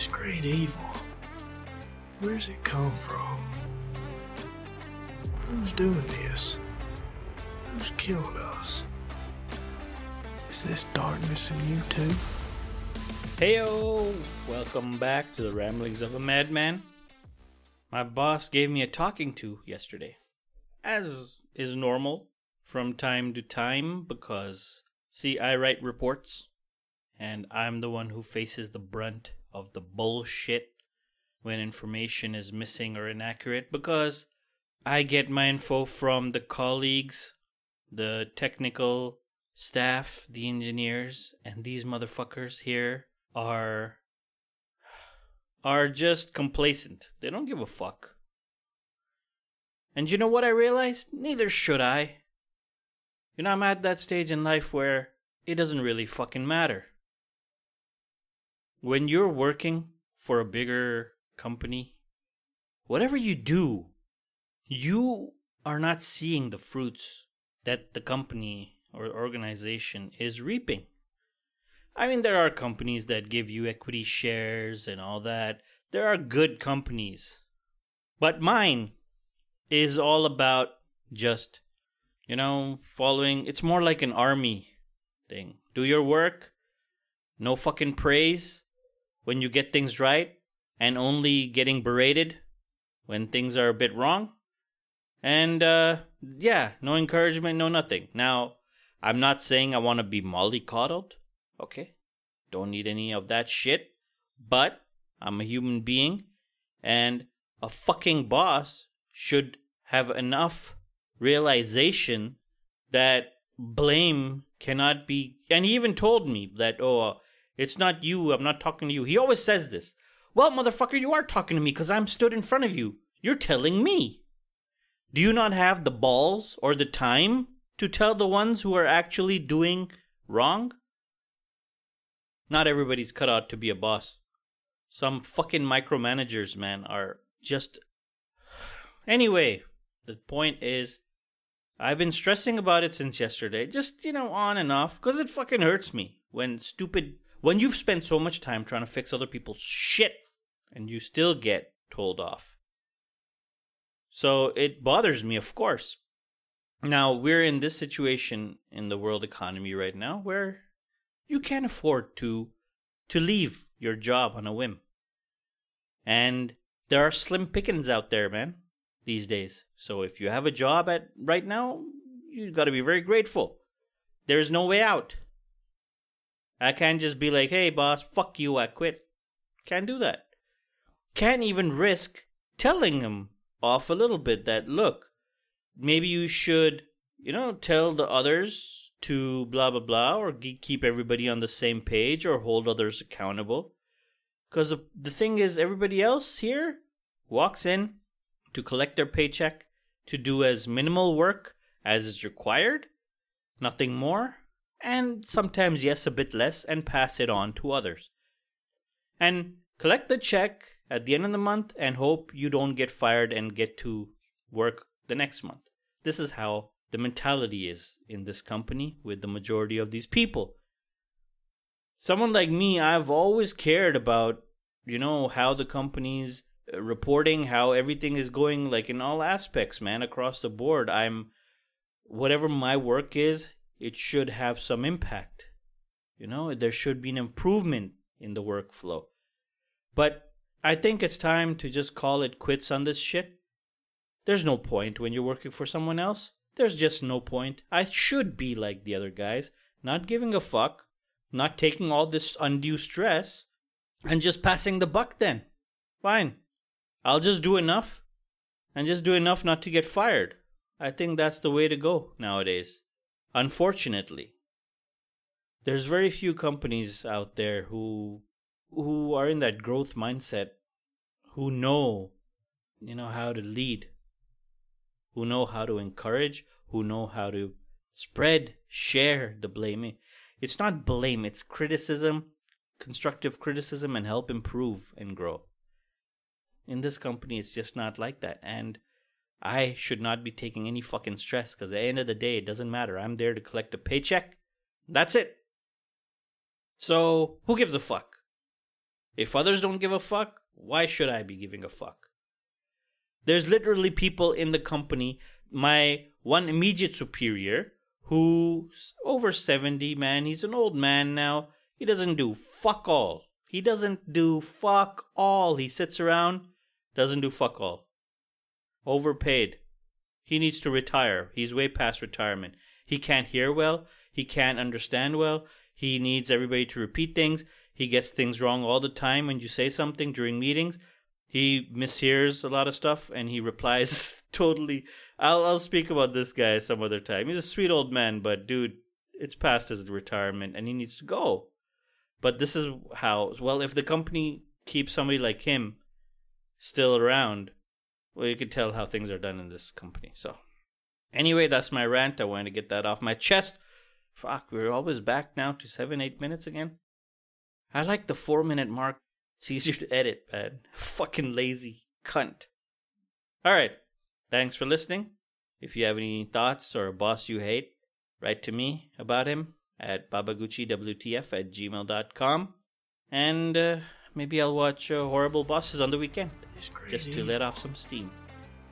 This great evil. Where's it come from? Who's doing this? Who's killing us? Is this darkness in you too? Heyo! Welcome back to the Ramblings of a Madman. My boss gave me a talking to yesterday, as is normal from time to time, because, see, I write reports, and I'm the one who faces the brunt of the bullshit when information is missing or inaccurate, because I get my info from the colleagues, the technical staff, the engineers, and these motherfuckers here are are just complacent. They don't give a fuck. And you know what I realized? Neither should I. You know, I'm at that stage in life where it doesn't really fucking matter. When you're working for a bigger company, whatever you do, you are not seeing the fruits that the company or organization is reaping. I mean, there are companies that give you equity shares and all that. There are good companies. But mine is all about just, you know, following. It's more like an army thing. Do your work, no fucking praise when you get things right, and only getting berated when things are a bit wrong. And, uh, yeah, no encouragement, no nothing. Now, I'm not saying I want to be mollycoddled. Okay. Don't need any of that shit. But I'm a human being and a fucking boss should have enough realization that blame cannot be. And he even told me that, oh, it's not you. I'm not talking to you. He always says this. Well, motherfucker, you are talking to me because I'm stood in front of you. You're telling me. Do you not have the balls or the time to tell the ones who are actually doing wrong? Not everybody's cut out to be a boss. Some fucking micromanagers, man, are just. Anyway, the point is, I've been stressing about it since yesterday, just, you know, on and off, because it fucking hurts me when stupid. When you've spent so much time trying to fix other people's shit and you still get told off. So it bothers me, of course. Now, we're in this situation in the world economy right now where you can't afford to to leave your job on a whim. And there are slim pickings out there, man, these days. So if you have a job at right now, you got to be very grateful. There's no way out. I can't just be like, "Hey boss, fuck you, I quit." Can't do that. Can't even risk telling him off a little bit that, "Look, maybe you should, you know, tell the others to blah blah blah or keep everybody on the same page or hold others accountable because the thing is everybody else here walks in to collect their paycheck to do as minimal work as is required nothing more and sometimes yes a bit less and pass it on to others and collect the check at the end of the month and hope you don't get fired and get to work the next month this is how the mentality is in this company with the majority of these people. Someone like me, I've always cared about, you know, how the company's uh, reporting, how everything is going, like in all aspects, man, across the board. I'm, whatever my work is, it should have some impact. You know, there should be an improvement in the workflow. But I think it's time to just call it quits on this shit. There's no point when you're working for someone else. There's just no point. I should be like the other guys, not giving a fuck, not taking all this undue stress, and just passing the buck then. Fine. I'll just do enough and just do enough not to get fired. I think that's the way to go nowadays. Unfortunately, there's very few companies out there who who are in that growth mindset, who know, you know, how to lead who know how to encourage, who know how to spread, share the blame. It's not blame, it's criticism, constructive criticism, and help improve and grow. In this company, it's just not like that. And I should not be taking any fucking stress because at the end of the day, it doesn't matter. I'm there to collect a paycheck. That's it. So, who gives a fuck? If others don't give a fuck, why should I be giving a fuck? There's literally people in the company, my one immediate superior, who's over 70, man. He's an old man now. He doesn't do fuck all. He doesn't do fuck all. He sits around, doesn't do fuck all. Overpaid. He needs to retire. He's way past retirement. He can't hear well. He can't understand well. He needs everybody to repeat things. He gets things wrong all the time when you say something during meetings. He mishears a lot of stuff and he replies totally. I'll I'll speak about this guy some other time. He's a sweet old man, but dude, it's past his retirement and he needs to go. But this is how well if the company keeps somebody like him still around, well you could tell how things are done in this company. So anyway, that's my rant. I wanted to get that off my chest. Fuck, we're always back now to seven, eight minutes again. I like the four minute mark. It's easier to edit, man. Fucking lazy cunt. Alright. Thanks for listening. If you have any thoughts or a boss you hate, write to me about him at babaguchiwtf at gmail.com. And uh, maybe I'll watch uh, Horrible Bosses on the weekend. Just to let off some steam.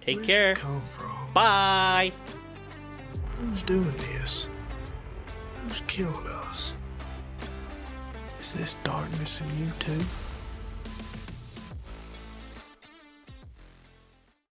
Take Where's care. Come from? Bye. Who's doing this? Who's killed us? Is this darkness in you too?